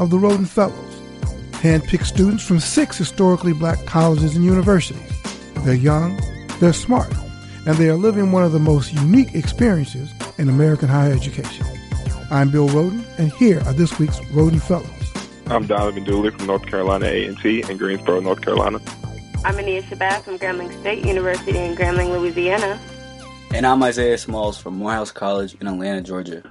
of the Rhoden Fellows, handpicked students from six historically black colleges and universities. They're young, they're smart, and they are living one of the most unique experiences in American higher education. I'm Bill Rhoden, and here are this week's Rhoden Fellows. I'm Donovan Dooley from North Carolina A&T in Greensboro, North Carolina. I'm Ania Shabazz from Grambling State University in Grambling, Louisiana. And I'm Isaiah Smalls from Morehouse College in Atlanta, Georgia.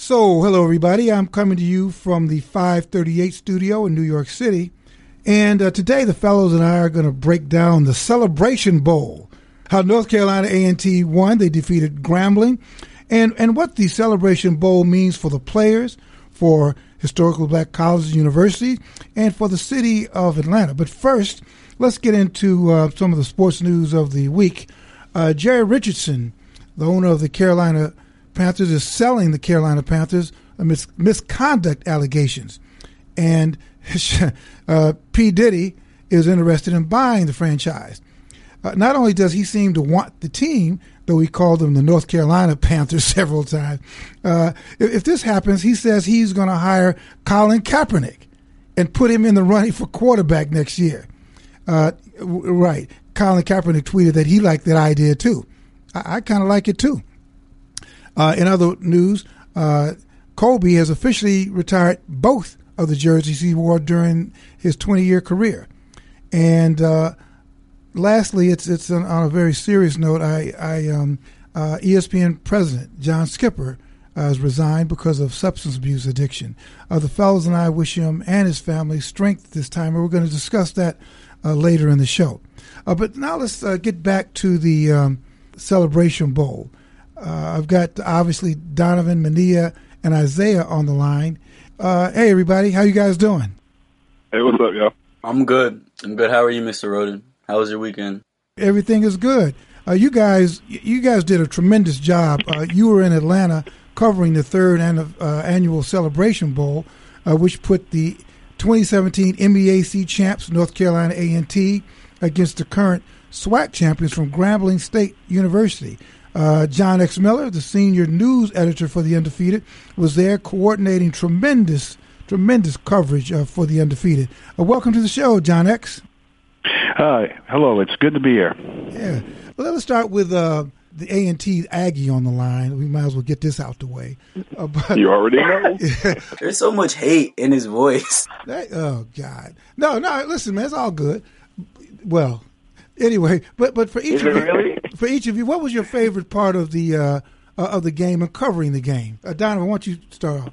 So, hello everybody. I'm coming to you from the 538 studio in New York City. And uh, today the fellows and I are going to break down the Celebration Bowl. How North Carolina A&T won, they defeated Grambling, and and what the Celebration Bowl means for the players, for historical black colleges and universities, and for the city of Atlanta. But first, let's get into uh, some of the sports news of the week. Uh, Jerry Richardson, the owner of the Carolina Panthers, is selling the Carolina Panthers amidst misconduct allegations. And uh, P. Diddy is interested in buying the franchise. Uh, not only does he seem to want the team, though he called them the North Carolina Panthers several times. Uh, if, if, this happens, he says he's going to hire Colin Kaepernick and put him in the running for quarterback next year. Uh, right. Colin Kaepernick tweeted that he liked that idea too. I, I kind of like it too. Uh, in other news, uh, Kobe has officially retired both of the jerseys he wore during his 20 year career. And uh, lastly, it's it's on, on, a very serious note. I, I um, uh, ESPN president John Skipper uh, has resigned because of substance abuse addiction. Uh, the fellows and I wish him and his family strength this time, and we're going to discuss that later in the show. But now let's get back to the um, Celebration Bowl. I've got obviously Donovan, Mania, and Isaiah on the line. hey, everybody, how you guys doing? Hey, what's up, y'all? I'm good. I'm good. How are you, Mr. Rhoden? How was your weekend? Everything is good. Uh, you guys, you guys did a tremendous job. Uh, you were in Atlanta covering the third an, uh, annual Celebration Bowl, uh, which put the 2017 MEAC champs North Carolina A&T against the current SWAC champions from Grambling State University. Uh, John X. Miller, the senior news editor for the Undefeated, was there coordinating tremendous, tremendous coverage uh, for the Undefeated. welcome to the show, John X. Hi, hello. It's good to be here. Yeah. Well, let's start with uh, the A and T Aggie on the line. We might as well get this out the way. Uh, but, you already know. There's so much hate in his voice. That, oh God, no, no. Listen, man, it's all good. Well, anyway, but but for each of you, really? for each of you, what was your favorite part of the uh, uh of the game and covering the game? Uh, Donovan, why don't you start off?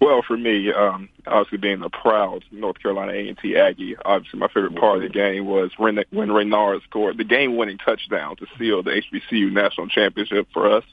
Well, for me, um, obviously being a proud North Carolina A&T Aggie, obviously my favorite part of the game was when, when Raynard scored the game-winning touchdown to seal the HBCU national championship for us.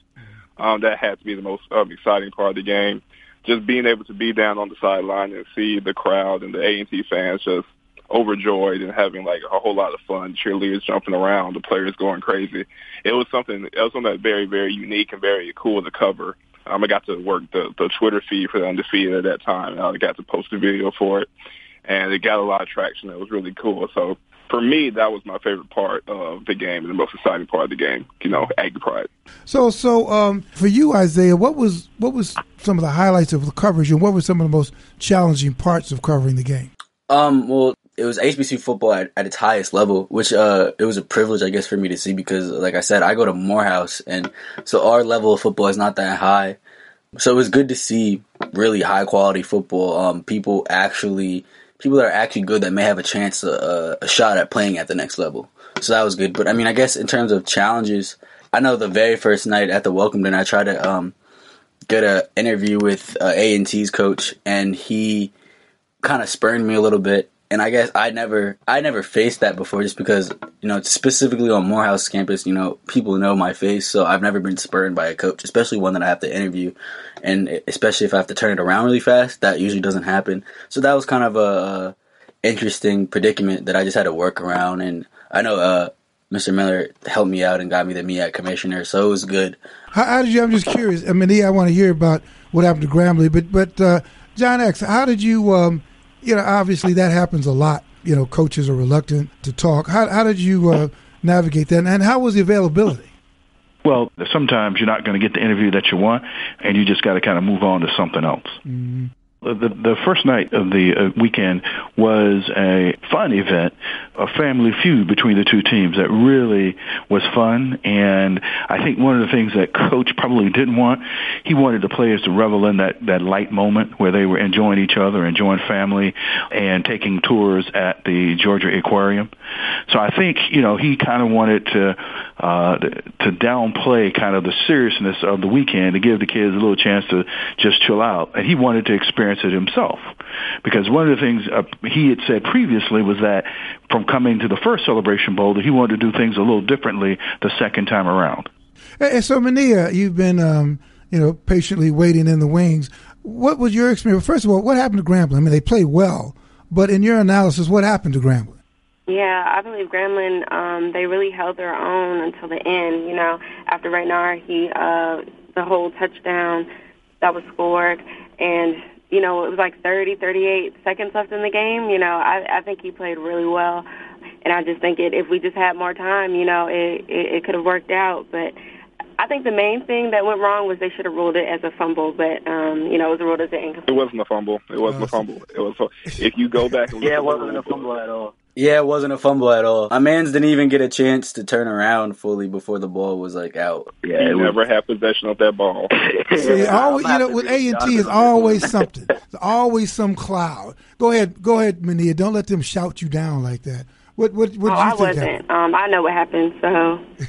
Um, that had to be the most um, exciting part of the game. Just being able to be down on the sideline and see the crowd and the A&T fans just overjoyed and having like a whole lot of fun, cheerleaders jumping around, the players going crazy. It was something, it was something that very, very unique and very cool to cover. Um, I got to work the, the Twitter feed for the undefeated at that time. I got to post a video for it, and it got a lot of traction. It was really cool. So for me, that was my favorite part of the game and the most exciting part of the game. You know, Aggie Pride. So, so um, for you, Isaiah, what was what was some of the highlights of the coverage, and what were some of the most challenging parts of covering the game? Um, well, it was HBC football at, at its highest level, which uh, it was a privilege, I guess, for me to see because, like I said, I go to Morehouse, and so our level of football is not that high. So it was good to see really high quality football. Um, people actually, people that are actually good that may have a chance, uh, a shot at playing at the next level. So that was good. But I mean, I guess in terms of challenges, I know the very first night at the welcome dinner, I tried to um, get an interview with uh, A and T's coach, and he kind of spurned me a little bit and I guess I never I never faced that before just because you know specifically on Morehouse campus you know people know my face so I've never been spurned by a coach especially one that I have to interview and especially if I have to turn it around really fast that usually doesn't happen so that was kind of a, interesting predicament that I just had to work around and I know uh, Mr. Miller helped me out and got me the MEAC commissioner so it was good. How, how did you? I'm just curious. I mean, I want to hear about what happened to Grambling, but but uh, John X, how did you? Um, you know, obviously that happens a lot. You know, coaches are reluctant to talk. How, how did you uh, navigate that, and how was the availability? Well, sometimes you're not going to get the interview that you want, and you just got to kind of move on to something else. Mm-hmm. The, the first night of the uh, weekend was a fun event, a family feud between the two teams that really was fun. And I think one of the things that coach probably didn't want, he wanted the players to revel in that, that light moment where they were enjoying each other, enjoying family, and taking tours at the Georgia Aquarium. So I think, you know, he kind of wanted to, uh, to downplay kind of the seriousness of the weekend to give the kids a little chance to just chill out. And he wanted to experience it himself. Because one of the things uh, he had said previously was that from coming to the first Celebration Bowl that he wanted to do things a little differently the second time around. And so, Mania, you've been, um, you know, patiently waiting in the wings. What was your experience? First of all, what happened to Grambling? I mean, they played well, but in your analysis, what happened to Grambling? Yeah, I believe Grambling, um, they really held their own until the end. You know, after Raynard, he, uh, the whole touchdown that was scored, and you know, it was like 30, 38 seconds left in the game. You know, I, I think he played really well. And I just think it, if we just had more time, you know, it, it, it could have worked out. But I think the main thing that went wrong was they should have ruled it as a fumble, but um, you know, it was ruled as an incomplete. It wasn't a fumble. It wasn't a fumble. It was. If you go back and look yeah, it wasn't a fumble at all. Yeah, it wasn't a fumble at all. My man's didn't even get a chance to turn around fully before the ball was like out. Yeah, he never had possession of that ball. See, always, you know, with A and T is always something. There's always some cloud. Go ahead, go ahead, Mania. Don't let them shout you down like that. What what what oh, you I think wasn't. Um, I know what happened. So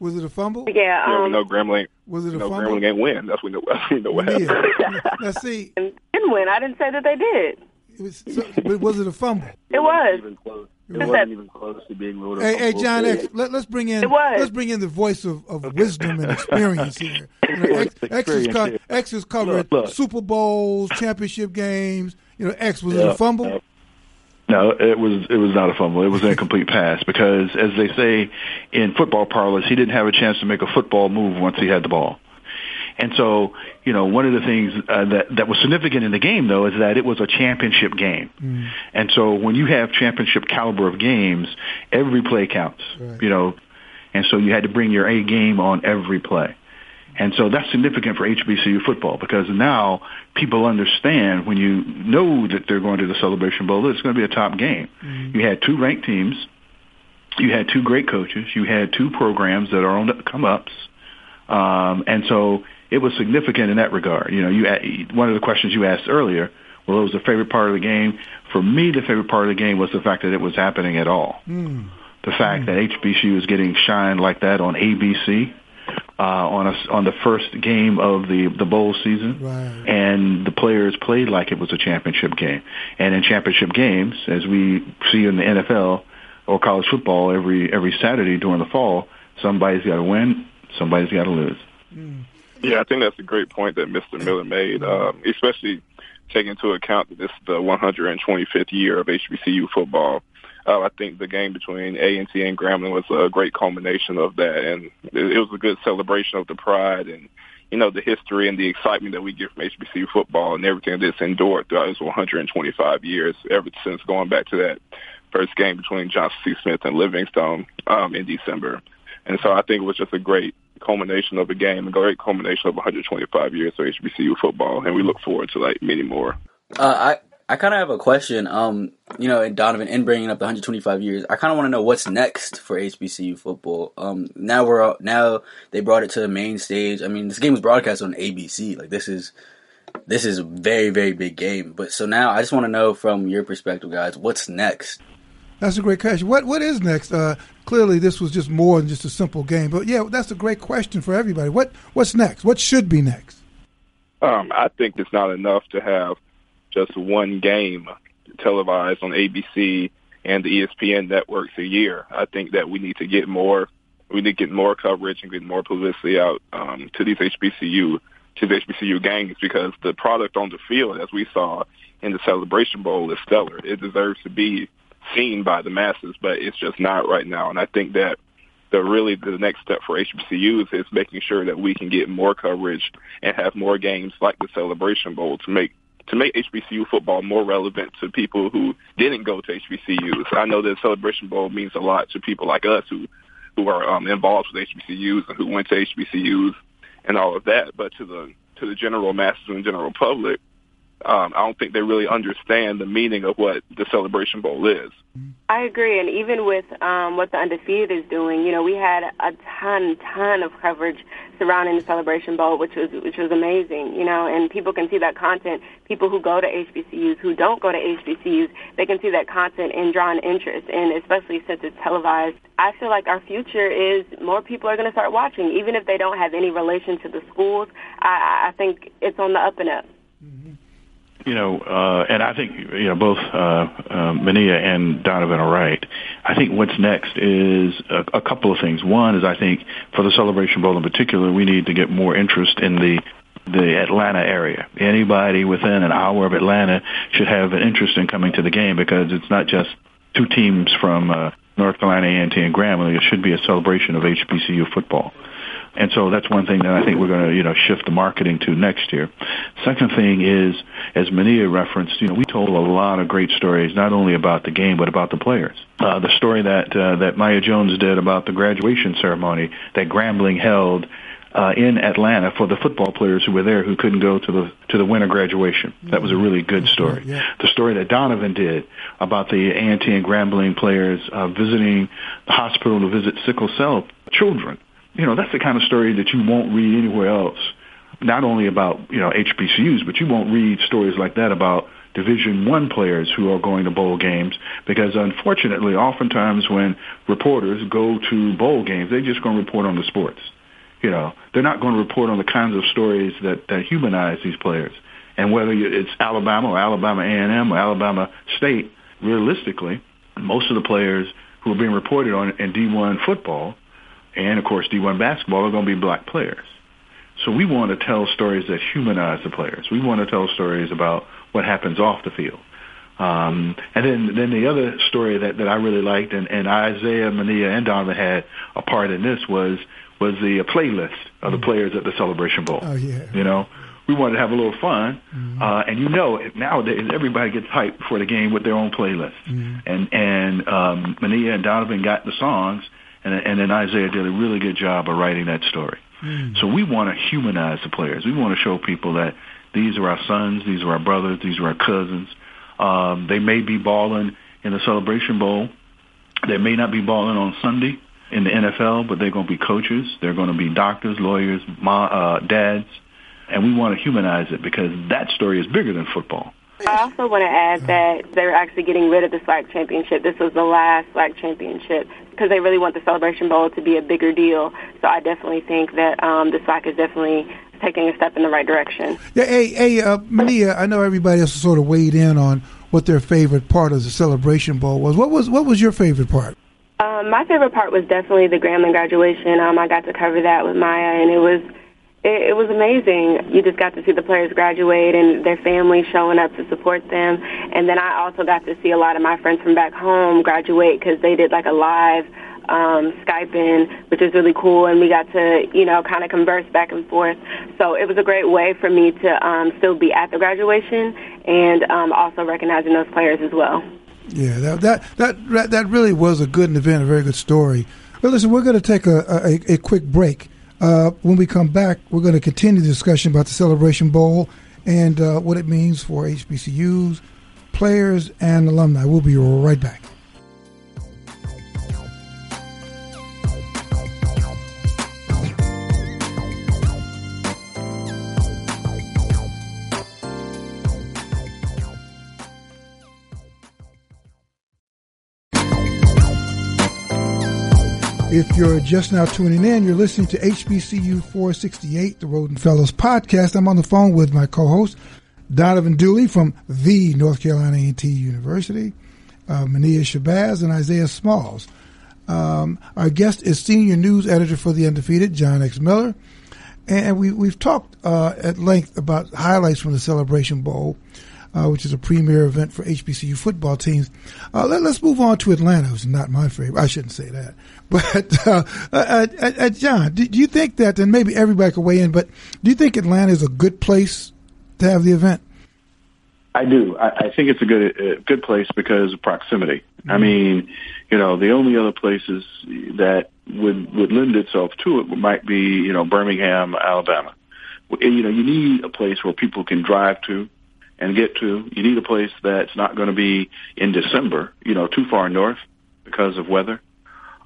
Was it a fumble? yeah, Yeah, we um, know Grambling. Was it a No, fumble? Grambling ain't win. That's we know. We know what Mania. happened. now see, and didn't win. I didn't say that they did. It was, so, but was it a fumble? It was. It was- wasn't even close to being ruled a Hey, hey. John X, let, us bring in It was. let's bring in the voice of, of wisdom and experience here. You know, X, X, has co- here. X has covered Look, look. Super Bowls, championship games. You know, X was it a Yeah. fumble? No, it was it was not a fumble. It was an incomplete pass because, as they say in football parlance, he didn't have a chance to make a football move once he had the ball. And so, you know, one of the things uh, that that was significant in the game, though, is that it was a championship game. And so, when you have championship caliber of games, every play counts. Right. You know, and so you had to bring your A game on every play. And so that's significant for HBCU football because now people understand when you know that they're going to the Celebration Bowl, that it's going to be a top game. You had two ranked teams. You had two great coaches. You had two programs that are on the come ups. Um, and so it was significant in that regard. You know, you one of the questions you asked earlier, well, it was the favorite part of the game. For me, the favorite part of the game was the fact that it was happening at all. The fact that HBCU is getting shined like that on ABC uh, on a, on the first game of the the bowl season, Right. and the players played like it was a championship game. And in championship games, as we see in the NFL or college football every every Saturday during the fall, somebody's got to win, somebody's got to lose. Yeah, I think that's a great point that Mr. Miller made, um, especially taking into account that this is the 125th year of HBCU football. Uh, I think the game between A&T and Grambling was a great culmination of that, and it, it was a good celebration of the pride and you know the history and the excitement that we get from HBCU football and everything that's endured throughout this 125 years, ever since going back to that first game between Johnson C. Smith and Livingstone um, in December. And so I think it was just a great culmination of a game, a great culmination of 125 years of HBCU football, and we look forward to like many more. Uh, I I kind of have a question. Um, you know, and Donovan, in bringing up the 125 years, I kind of want to know what's next for HBCU football. Um, now we're now they brought it to the main stage. I mean, this game was broadcast on ABC. Like this is this is a very very big game. But so now I just want to know from your perspective, guys, what's next? That's a great question. What what is next? Uh, clearly, this was just more than just a simple game. But yeah, that's a great question for everybody. What what's next? What should be next? Um, I think it's not enough to have just one game televised on ABC and the ESPN networks a year. I think that we need to get more we need to get more coverage and get more publicity out um, to these HBCU to the HBCU games because the product on the field, as we saw in the Celebration Bowl, is stellar. It deserves to be seen by the masses, but it's just not right now. And I think that the really the next step for HBCUs is making sure that we can get more coverage and have more games like the Celebration Bowl to make to make HBCU football more relevant to people who didn't go to HBCUs. I know that Celebration Bowl means a lot to people like us who who are um, involved with HBCUs and who went to HBCUs and all of that. But to the to the general masses and general public, um, I don't think they really understand the meaning of what the Celebration Bowl is. I agree, and even with um, what the undefeated is doing, you know, we had a ton, ton of coverage surrounding the Celebration Bowl, which was which was amazing, you know, and people can see that content. People who go to HBCUs, who don't go to HBCUs, they can see that content and draw an interest, and especially since it's televised. I feel like our future is more people are going to start watching, even if they don't have any relation to the schools. I, I think it's on the up and up you know, uh, and I think you know both uh, uh, Mania and Donovan are right. I think what's next is a, a couple of things. One is I think for the Celebration Bowl in particular, we need to get more interest in the the Atlanta area. Anybody within an hour of Atlanta should have an interest in coming to the game because it's not just two teams from uh, North Carolina A&T and Grambling. It should be a celebration of HBCU football. And so that's one thing that I think we're going to, you know, shift the marketing to next year. Second thing is, as Mania referenced, you know, we told a lot of great stories, not only about the game, but about the players. Uh, the story that, uh, that Maya Jones did about the graduation ceremony that Grambling held uh, in Atlanta for the football players who were there who couldn't go to the to the winter graduation. That was a really good story. Yeah. The story that Donovan did about the A&T and Grambling players uh, visiting the hospital to visit sickle cell children you know, that's the kind of story that you won't read anywhere else. Not only about, you know, HBCUs, but you won't read stories like that about Division One players who are going to bowl games because unfortunately, oftentimes when reporters go to bowl games, they're just going to report on the sports. You know, they're not going to report on the kinds of stories that, that humanize these players. And whether it's Alabama or Alabama A&M or Alabama State, realistically, most of the players who are being reported on in D1 football and of course D1 basketball are going to be black players. So we want to tell stories that humanize the players. We want to tell stories about what happens off the field. Um, and then, then the other story that, that I really liked, and, and Isaiah, Mania, and Donovan had a part in this was was the uh, playlist of the mm-hmm. players at the Celebration Bowl. Oh yeah. You know, we wanted to have a little fun, mm-hmm. uh, and you know, nowadays everybody gets hyped for the game with their own playlist. Mm-hmm. And and um, Mania and Donovan got the songs, and, and then Isaiah did a really good job of writing that story. Mm. So we want to humanize the players. We want to show people that these are our sons, these are our brothers, these are our cousins. Um, they may be balling in the Celebration Bowl. They may not be balling on Sunday in the NFL, but they're going to be coaches. They're going to be doctors, lawyers, ma, uh, dads, and we want to humanize it because that story is bigger than football. I also want to add that they're actually getting rid of the SWAC championship. This was the last SWAC championship because they really want the Celebration Bowl to be a bigger deal. So I definitely think that um, the SWAC is definitely taking a step in the right direction. Yeah, hey, hey, uh, Mania, I know everybody else sort of weighed in on what their favorite part of the Celebration Bowl was. What was what was your favorite part? Um, my favorite part was definitely the Grambling graduation. Um, I got to cover that with Maya, and it was it, it was amazing. You just got to see the players graduate and their families showing up to support them. And then I also got to see a lot of my friends from back home graduate because they did like a live um, Skype in, which is really cool, and we got to, you know, kind of converse back and forth. So it was a great way for me to um, still be at the graduation and um, also recognizing those players as well. Yeah, that that that that really was a good event, a very good story. But listen, we're going to take a, a, a quick break. Uh, when we come back, we're going to continue the discussion about the Celebration Bowl and uh, what it means for HBCUs, players, and alumni. We'll be right back. If you're just now tuning in, you're listening to HBCU 468, the Rhoden Fellows podcast. I'm on the phone with my co-host, Donovan Dooley from the North Carolina A&T University, uh, Mania Shabazz, and Isaiah Smalls. Um, our guest is senior news editor for the Undefeated, John X. Miller, and we we've talked uh, at length about highlights from the Celebration Bowl, uh, which is a premier event for HBCU football teams. Uh, let, us move on to Atlanta, which is not my favorite. I shouldn't say that, but uh, uh, uh, John, do, do you think that? And maybe everybody can weigh in, but do you think Atlanta is a good place to have the event? I do. I, I think it's a good a good place because of proximity. Mm-hmm. I mean, you know, the only other places that would would lend itself to it might be, you know, Birmingham, Alabama. You know, you need a place where people can drive to and get to. You need a place that's not going to be in December, you know, too far north because of weather.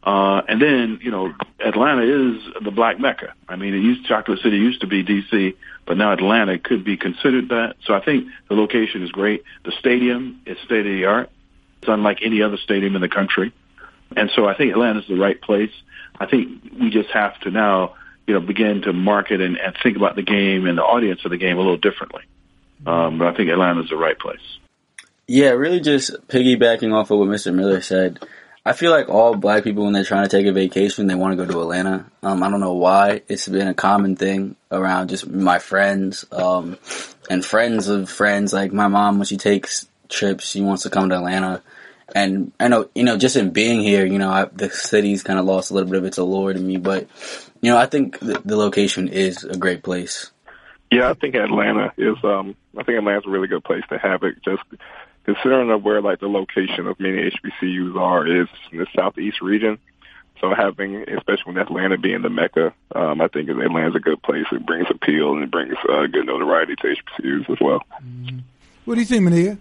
Uh, and then, you know, Atlanta is the black mecca. I mean, it used, Chocolate City used to be DC, but now Atlanta could be considered that. So I think the location is great. The stadium is state of the art. It's unlike any other stadium in the country. And so I think Atlanta is the right place. I think we just have to now, you know, begin to market and, and think about the game and the audience of the game a little differently. Um, but I think Atlanta is the right place. Yeah, really just piggybacking off of what Mr. Miller said. I feel like all black people, when they're trying to take a vacation, they want to go to Atlanta. Um, I don't know why. It's been a common thing around just my friends, um, and friends of friends. Like my mom, when she takes trips, she wants to come to Atlanta. And I know, you know, just in being here, you know, I, the city's kind of lost a little bit of its allure to me, but, you know, I think the location is a great place. Yeah, I think Atlanta is, um, I think Atlanta's a really good place to have it. Just considering of where like the location of many HBCUs are is in the southeast region. So having, especially with Atlanta being the mecca, um, I think Atlanta's a good place. It brings appeal and it brings uh, good notoriety to HBCUs as well. Mm-hmm. What do you think, Mania?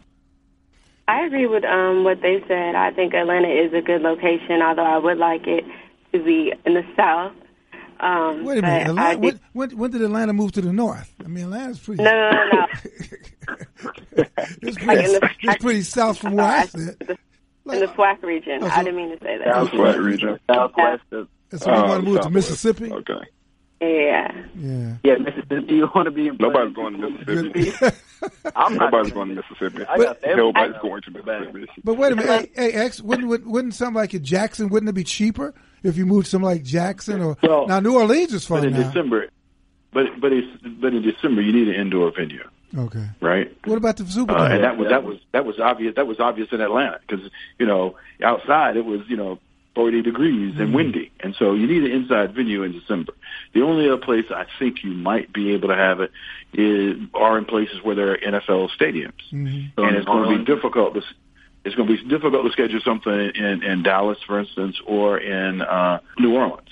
I agree with um, what they said. I think Atlanta is a good location, although I would like it to be in the south. Um, Wait a minute. Atlanta, when, when, when, did Atlanta move to the north? I mean, Atlanta's pretty. No, no, no, no. it's, pretty, the, it's pretty south from where I sit. Like, in the SWAC region. Oh, so, I didn't mean to say that. South SWAC region. Southwest. So you want to move to Mississippi? Okay. Yeah. Yeah. Yeah, Mississippi. You want to be in Nobody's going to Mississippi. I'm Nobody's going to Mississippi. But, Nobody's going to Mississippi. But wait a minute, hey, hey X, wouldn't wouldn't something like a Jackson? Wouldn't it be cheaper if you moved something like Jackson or well, now New Orleans is fun but in now. December, but but it's but in December you need an indoor venue. Okay. Right. What about the Super Bowl? Uh, and that was that was that was obvious. That was obvious in Atlanta because you know outside it was you know 40 degrees and mm-hmm. windy. And so you need an inside venue in December. The only other place I think you might be able to have it is are in places where there are NFL stadiums. Mm-hmm. And it's going to be difficult to it's going to be difficult to schedule something in, in Dallas, for instance, or in uh, New Orleans.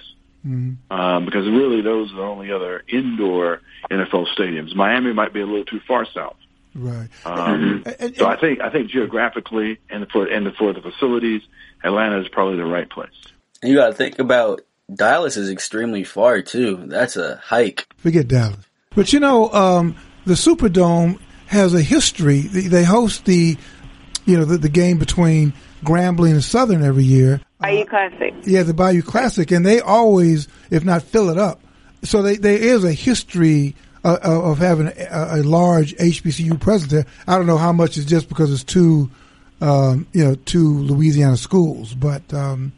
Mm-hmm. Um, because really those are the only other indoor NFL stadiums. Miami might be a little too far south. Right. Um, and, and, so I think I think geographically and for and for the facilities, Atlanta is probably the right place. You got to think about Dallas is extremely far too. That's a hike. Forget Dallas, but you know um, the Superdome has a history. They host the you know the, the game between Grambling and Southern every year. Bayou Classic. Yeah, the Bayou Classic, and they always, if not fill it up. So they, there is a history uh, of having a, a, large HBCU presence there. I don't know how much is just because it's two, um, you know, to Louisiana schools, but um,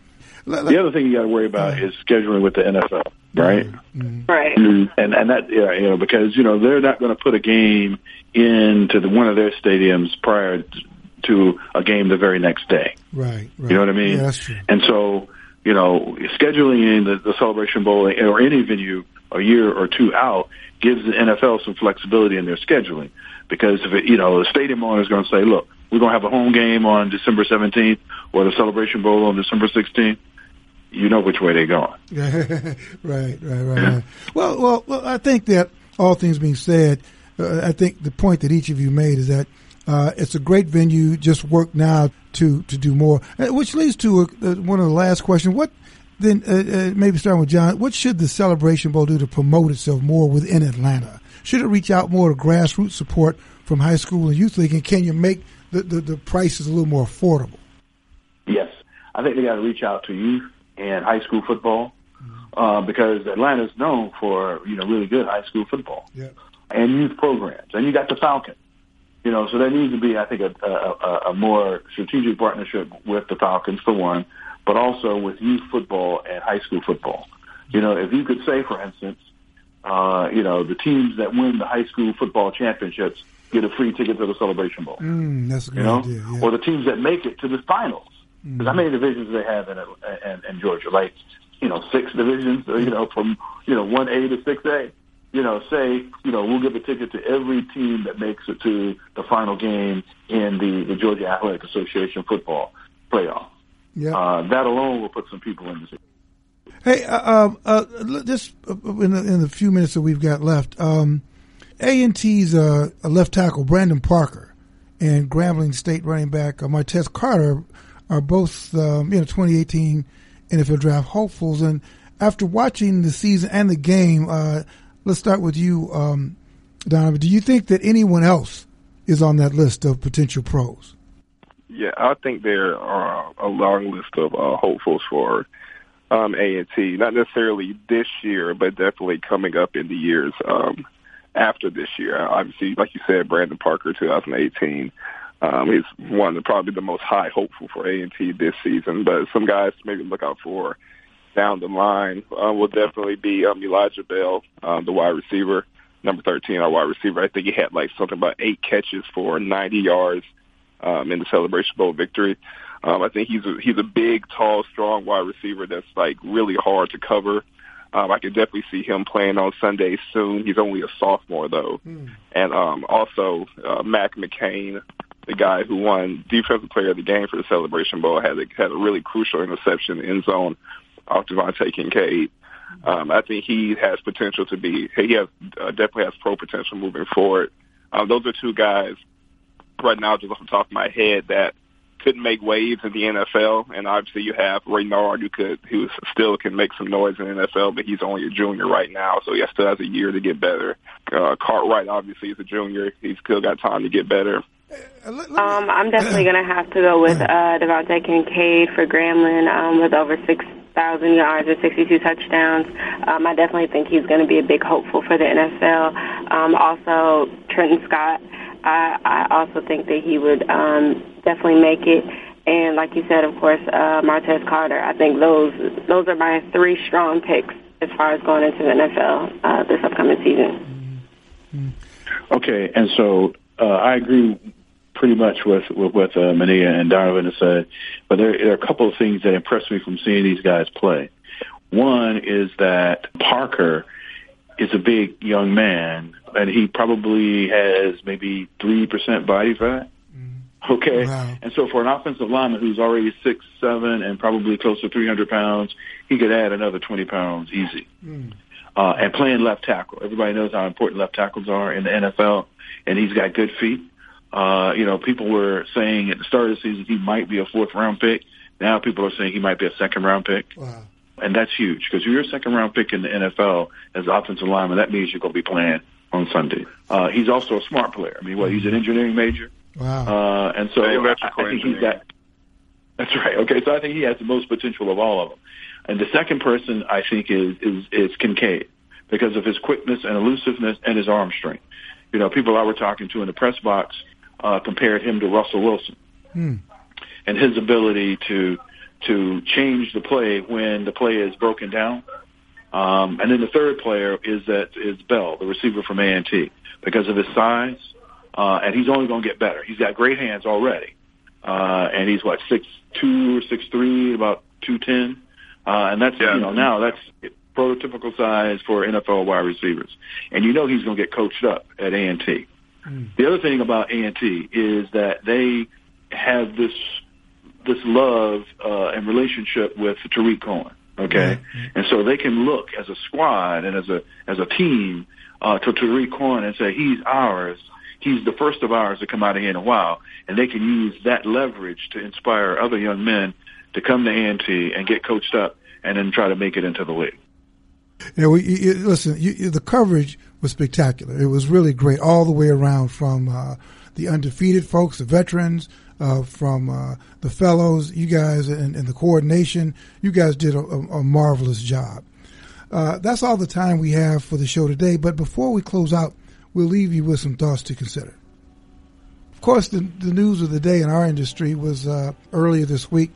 the other thing you got to worry about uh, is scheduling with the NFL, right? Mm-hmm. Right. And and that yeah, you know because you know they're not going to put a game into the, one of their stadiums prior to a game the very next day. Right. right. You know what I mean? Yeah, that's true. And so you know scheduling in the, the Celebration Bowl or any venue a year or two out gives the NFL some flexibility in their scheduling. Because if it, you know, the stadium owner is going to say, look, we're going to have a home game on December 17th or the Celebration Bowl on December 16th. You know which way they're going. right, right, right, right. well, well, well, I think that all things being said, uh, I think the point that each of you made is that uh, it's a great venue. Just work now to to do more, uh, which leads to a, uh, one of the last questions. What then uh, uh, maybe starting with John, what should the Celebration Bowl do to promote itself more within Atlanta? Should it reach out more to grassroots support from high school and youth league? And can you make the, the, the is a little more affordable? Yes. I think they got to reach out to youth and high school football uh, because Atlanta's known for, you know, really good high school football yeah. and youth programs. And you got the Falcons. You know, so there needs to be, I think, a, a, a more strategic partnership with the Falcons for one, but also with youth football and high school football. You know, if you could say, for instance, uh, you know, the teams that win the high school football championships get a free ticket to the Celebration Bowl. Mm, that's a good you know, idea. Yeah. or the teams that make it to the finals. Because how many divisions do they have in, in in Georgia? Like, you know, six divisions. You know, from you know one A to six A. You know, say you know we'll give a ticket to every team that makes it to the final game in the the Georgia Athletic Association football playoff. yeah. Uh, that alone will put some people in the Hey, uh, um, uh, l- just uh, in the, in the few minutes that we've got left, um, A and T's uh, left tackle Brandon Parker and Grambling State running back uh, Martez Carter are both um, you know 2018 NFL Draft hopefuls. And after watching the season and the game, uh, let's start with you, um, Donovan. Do you think that anyone else is on that list of potential pros? Yeah, I think there are a long list of uh, hopefuls for um, A&T. Not necessarily this year, but definitely coming up in the years um, after this year. Obviously, like you said, Brandon Parker, 2018. Um, he's one of probably the most high hopeful for A&T this season. But some guys to maybe look out for down the line uh, will definitely be um, Elijah Bell, um, the wide receiver, number 13, our wide receiver. I think he had like something about eight catches for 90 yards um, in the Celebration Bowl victory. Um, I think he's a, he's a big, tall, strong wide receiver that's like really hard to cover. Um, I could definitely see him playing on Sunday soon. He's only a sophomore though, and um, also uh, Mac McCain, the guy who won Defensive Player of the Game for the Celebration Bowl, had a, had a really crucial interception in the end zone off DeVante Kincade. Um, I think he has potential to be. He has uh, definitely has pro potential moving forward. Um, those are two guys right now, just off the top of my head, that couldn't make waves in the NFL. And obviously, you have Raynard, who could, who still can make some noise in the NFL, but he's only a junior right now, so he still has a year to get better. Uh, Cartwright, obviously, is a junior; he's still got time to get better. Um, I'm definitely going to have to go with uh, DeVante Kincade for Grambling um, with over 6,000 yards or 62 touchdowns. Um, I definitely think he's going to be a big hopeful for the NFL. Um, also, Trenton Scott, I, I also think that he would um, definitely make it. And like you said, of course, uh, Martez Carter. I think those those are my three strong picks as far as going into the NFL uh, this upcoming season. Okay, and so uh, I agree pretty much with with what uh, Mania and Donovan have said, but there, there are a couple of things that impress me from seeing these guys play. One is that Parker is a big young man, and he probably has maybe three percent body fat. Okay, Wow. and so for an offensive lineman who's already six seven and probably close to three hundred pounds, he could add another twenty pounds easy. Uh, and playing left tackle, everybody knows how important left tackles are in the NFL, and he's got good feet. Uh, you know, people were saying at the start of the season he might be a fourth round pick. Now people are saying he might be a second round pick. Wow. And that's huge because you're a second round pick in the NFL as an offensive lineman, that means you're going to be playing on Sunday. Uh, he's also a smart player. I mean, well, he's an engineering major. Wow. Uh, and so Hey, I, I think he's engineering. got. That's right. Okay, so I think he has the most potential of all of them. And the second person I think is is is Kincade because of his quickness and elusiveness and his arm strength. You know, people I were talking to in the press box uh, compared him to Russell Wilson and his ability to to change the play when the play is broken down. Um, and then the third player is that is Bell, the receiver from A&T, because of his size, uh, and he's only going to get better. He's got great hands already, uh, and he's what six two or six three, about two ten, uh, and that's Yeah. you know now that's prototypical size for NFL wide receivers, and you know he's going to get coached up at A&T. The other thing about A&T is that they have this this love uh, and relationship with Tarik Cohen. Okay, and so they can look as a squad and as a as a team uh, to Tarik Cohen and say he's ours. He's the first of ours to come out of here in a while, and they can use that leverage to inspire other young men to come to A&T and get coached up, and then try to make it into the league. Yeah, we, you, listen, you- the coverage was spectacular. It was really great all the way around from uh, the undefeated folks, the veterans, uh, from uh, the fellows, you guys, and, and the coordination. You guys did a, a, marvelous job. Uh, that's all the time we have for the show today. But before we close out, we'll leave you with some thoughts to consider. Of course, the, the news of the day in our industry was uh, earlier this week.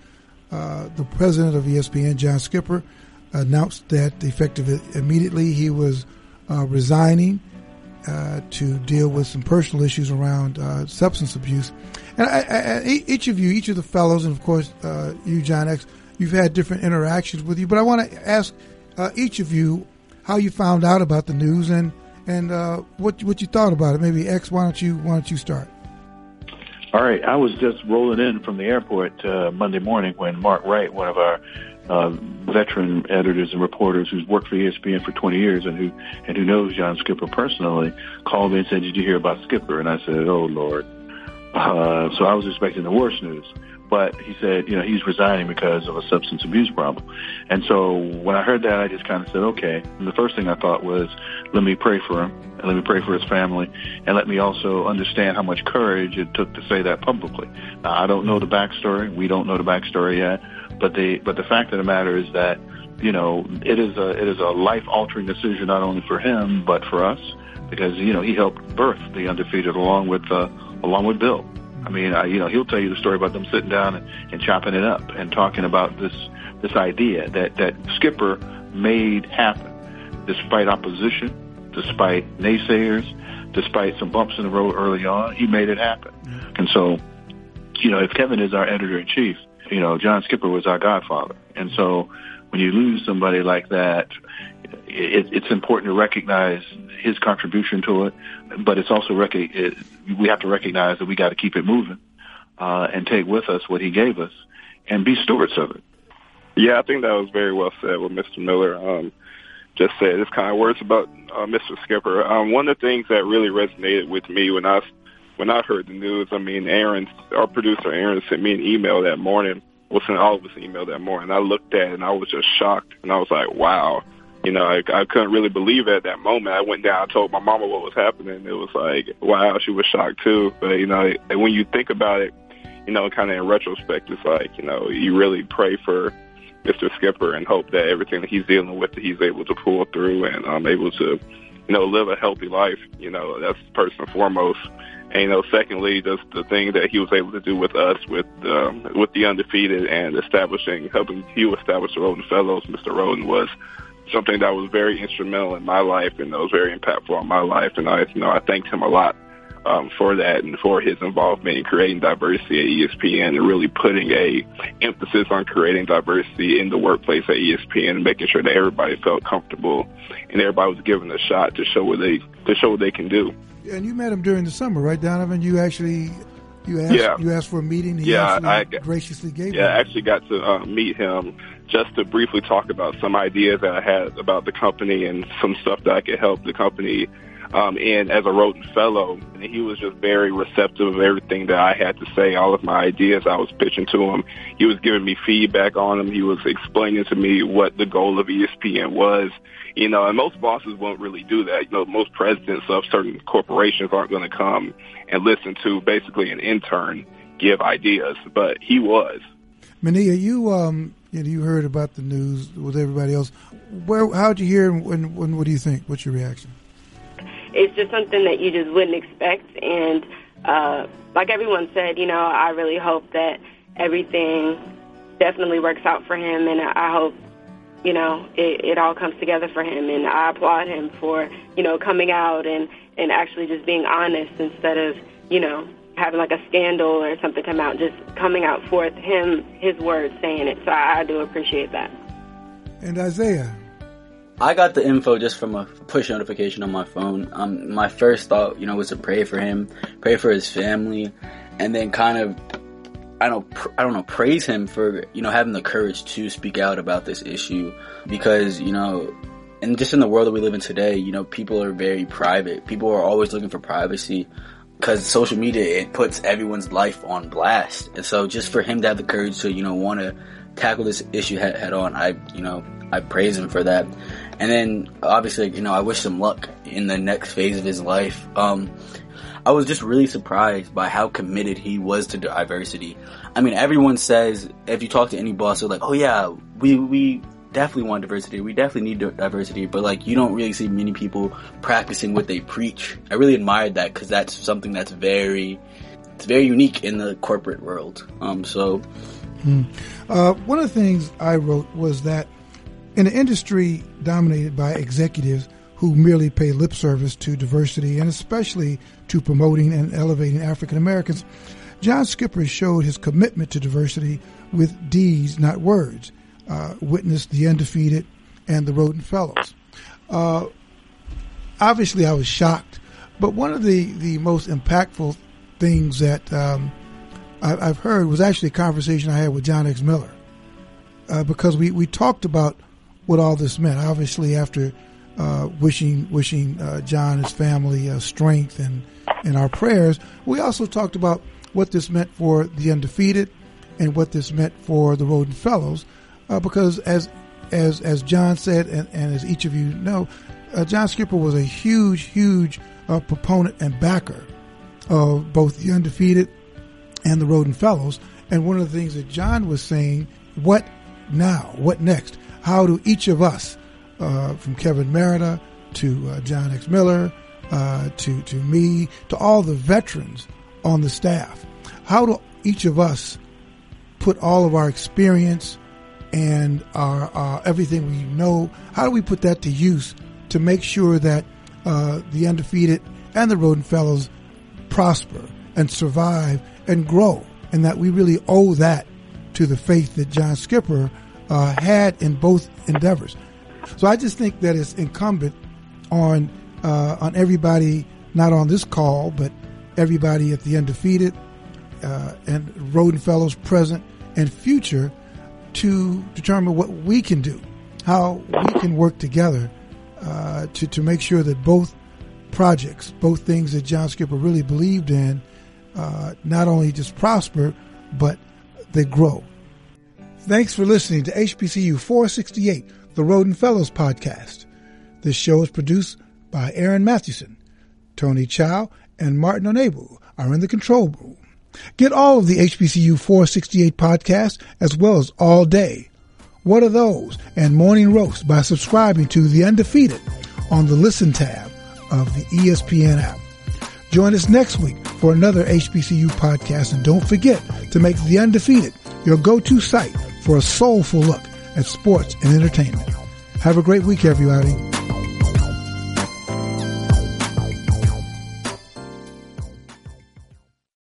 Uh, the president of ESPN, John Skipper, announced that effective immediately he was uh, resigning uh, to deal with some personal issues around uh, substance abuse. And I, I, each of you, each of the fellows, and of course you, John X, you've had different interactions with you. But I want to ask each of you how you found out about the news and and what what you thought about it. Maybe X, why don't you why don't you start? All right, I was just rolling in from the airport uh, Monday morning when Mark Wright, one of our uh, veteran editors and reporters who's worked for ESPN for 20 years and who and who knows John Skipper personally, called me and said, "Did you hear about Skipper?" And I said, "Oh Lord." Uh, so I was expecting the worst news but he said, you know, he's resigning because of a substance abuse problem. And so when I heard that, I just kind of said, okay. And the first thing I thought was, let me pray for him and let me pray for his family and let me also understand how much courage it took to say that publicly. Now, I don't know the backstory. We don't know the backstory yet, but the, but the fact of the matter is that, you know, it is a, it is a life altering decision not only for him, but for us because, you know, he helped birth the undefeated along with, uh, along with Bill. I mean, I, you know, he'll tell you the story about them sitting down and, and chopping it up and talking about this this idea that that Skipper made happen, despite opposition, despite naysayers, despite some bumps in the road early on. He made it happen, and so, you know, if Kevin is our editor in chief, you know, John Skipper was our godfather, and so when you lose somebody like that, it, it's important to recognize his contribution to it, but it's also rec- it, we have to recognize that we got to keep it moving uh, and take with us what he gave us and be stewards of it. Yeah, I think that was very well said what Mr. Miller um, just said. It's kind of words about uh, Mr. Skipper. Um, one of the things that really resonated with me when I when I heard the news, I mean, Aaron, our producer Aaron, sent me an email that morning. Well, sent all of us an email that morning. I looked at it and I was just shocked, and I was like, "Wow." you know, I, I couldn't really believe it at that moment. I went down, I told my mama what was happening. It was like, wow, she was shocked too. But you know, and when you think about it, you know, kind of in retrospect, it's like, you know, you really pray for Mr. Skipper and hope that everything that he's dealing with, that he's able to pull through and um, able to, you know, live a healthy life. You know, that's first and foremost. And you know, secondly, just the thing that he was able to do with us, with um, with the undefeated, and establishing, helping you establish the Rhoden Fellows, Mr. Rhoden was something that was very instrumental in my life and that was very impactful on my life. And I, you know, I thanked him a lot um, for that and for his involvement in creating diversity at ESPN and really putting a emphasis on creating diversity in the workplace at ESPN and making sure that everybody felt comfortable and everybody was given a shot to show what they to show what they can do. And you met him during the summer, right, Donovan? You actually you asked yeah. you asked for a meeting. He yeah, I graciously gave. Yeah, I actually got to uh, meet him just to briefly talk about some ideas that I had about the company and some stuff that I could help the company um, in as a Rhoden Fellow. And he was just very receptive of everything that I had to say, all of my ideas I was pitching to him. He was giving me feedback on them. He was explaining to me what the goal of ESPN was. You know, and most bosses won't really do that. You know, most presidents of certain corporations aren't going to come and listen to basically an intern give ideas, but he was. Mania, you um, you, know, you heard about the news with everybody else. Where, how'd you hear, and, and what do you think? What's your reaction? It's just something that you just wouldn't expect, and uh, like everyone said, you know, I really hope that everything definitely works out for him, and I hope you know it, it all comes together for him, and I applaud him for you know coming out and and actually just being honest instead of you know having like a scandal or something come out, just coming out forth, him, his words saying it. So I, I do appreciate that. And Isaiah. I got the info just from a push notification on my phone. Um, my first thought, you know, was to pray for him, pray for his family, and then kind of, I don't, I don't know, praise him for, you know, having the courage to speak out about this issue because, you know, and just in the world that we live in today, you know, people are very private. People are always looking for privacy because social media it puts everyone's life on blast, and so just for him to have the courage to you know want to tackle this issue head, head on, I you know I praise him for that. And then obviously you know I wish him luck in the next phase of his life. Um, I was just really surprised by how committed he was to diversity. I mean, everyone says if you talk to any boss, they're like, "Oh yeah, we we definitely want diversity. We definitely need diversity, but like you don't really see many people practicing what they preach. I really admired that because that's something that's very it's very unique in the corporate world. Um, so, hmm. uh, one of the things I wrote was that in an industry dominated by executives who merely pay lip service to diversity and especially to promoting and elevating African Americans, John Skipper showed his commitment to diversity with deeds, not words. Uh, witnessed the undefeated and the Rhoden Fellows. Uh, obviously, I was shocked, but one of the, the most impactful things that um, I, have heard was actually a conversation I had with John X. Miller uh, because we, we talked about what all this meant. Obviously, after uh, wishing wishing uh, John his family uh, strength and in our prayers, we also talked about what this meant for the undefeated and what this meant for the Rhoden Fellows, uh, because as as as John said, and, and as each of you know, uh, John Skipper was a huge, huge uh, proponent and backer of both the undefeated and the Rhoden Fellows. And one of the things that John was saying, what now? What next? How do each of us, uh, from Kevin Merida to uh, John X. Miller uh, to to me to all the veterans on the staff, how do each of us put all of our experience and our, everything we know? How do we put that to use to make sure that uh, the undefeated and the Rhoden Fellows prosper and survive and grow, and that we really owe that to the faith that John Skipper uh, had in both endeavors. So I just think that it's incumbent on uh, on everybody, not on this call, but everybody at the undefeated uh, and Rhoden Fellows present and future to determine what we can do, how we can work together uh, to to make sure that both projects, both things that John Skipper really believed in, uh, not only just prosper, but they grow. Thanks for listening to HBCU 468, the Rhoden Fellows podcast. This show is produced by Aaron Mathewson. Tony Chow and Martin Onebu are in the control room. Get all of the HBCU 468 podcasts as well as All Day. What are those? And Morning Roast by subscribing to The Undefeated on the Listen tab of the ESPN app. Join us next week for another HBCU podcast and don't forget to make The Undefeated your go-to site for a soulful look at sports and entertainment. Have a great week, everybody.